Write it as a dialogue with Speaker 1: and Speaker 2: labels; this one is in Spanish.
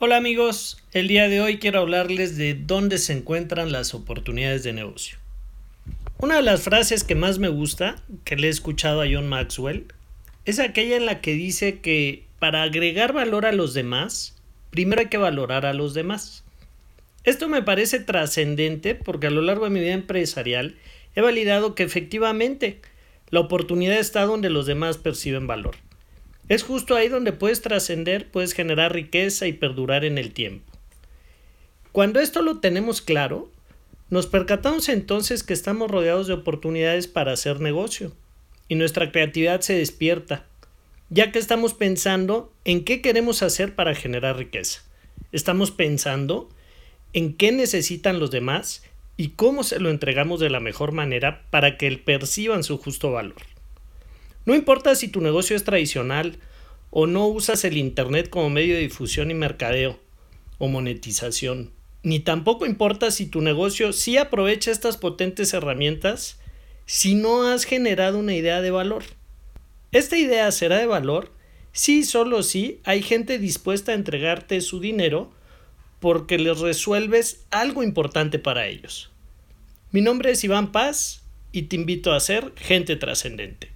Speaker 1: Hola amigos, el día de hoy quiero hablarles de dónde se encuentran las oportunidades de negocio. Una de las frases que más me gusta, que le he escuchado a John Maxwell, es aquella en la que dice que para agregar valor a los demás, primero hay que valorar a los demás. Esto me parece trascendente porque a lo largo de mi vida empresarial he validado que efectivamente la oportunidad está donde los demás perciben valor. Es justo ahí donde puedes trascender, puedes generar riqueza y perdurar en el tiempo. Cuando esto lo tenemos claro, nos percatamos entonces que estamos rodeados de oportunidades para hacer negocio y nuestra creatividad se despierta, ya que estamos pensando en qué queremos hacer para generar riqueza. Estamos pensando en qué necesitan los demás y cómo se lo entregamos de la mejor manera para que perciban su justo valor. No importa si tu negocio es tradicional o no usas el Internet como medio de difusión y mercadeo o monetización, ni tampoco importa si tu negocio sí aprovecha estas potentes herramientas si no has generado una idea de valor. Esta idea será de valor si solo si hay gente dispuesta a entregarte su dinero porque les resuelves algo importante para ellos. Mi nombre es Iván Paz y te invito a ser gente trascendente.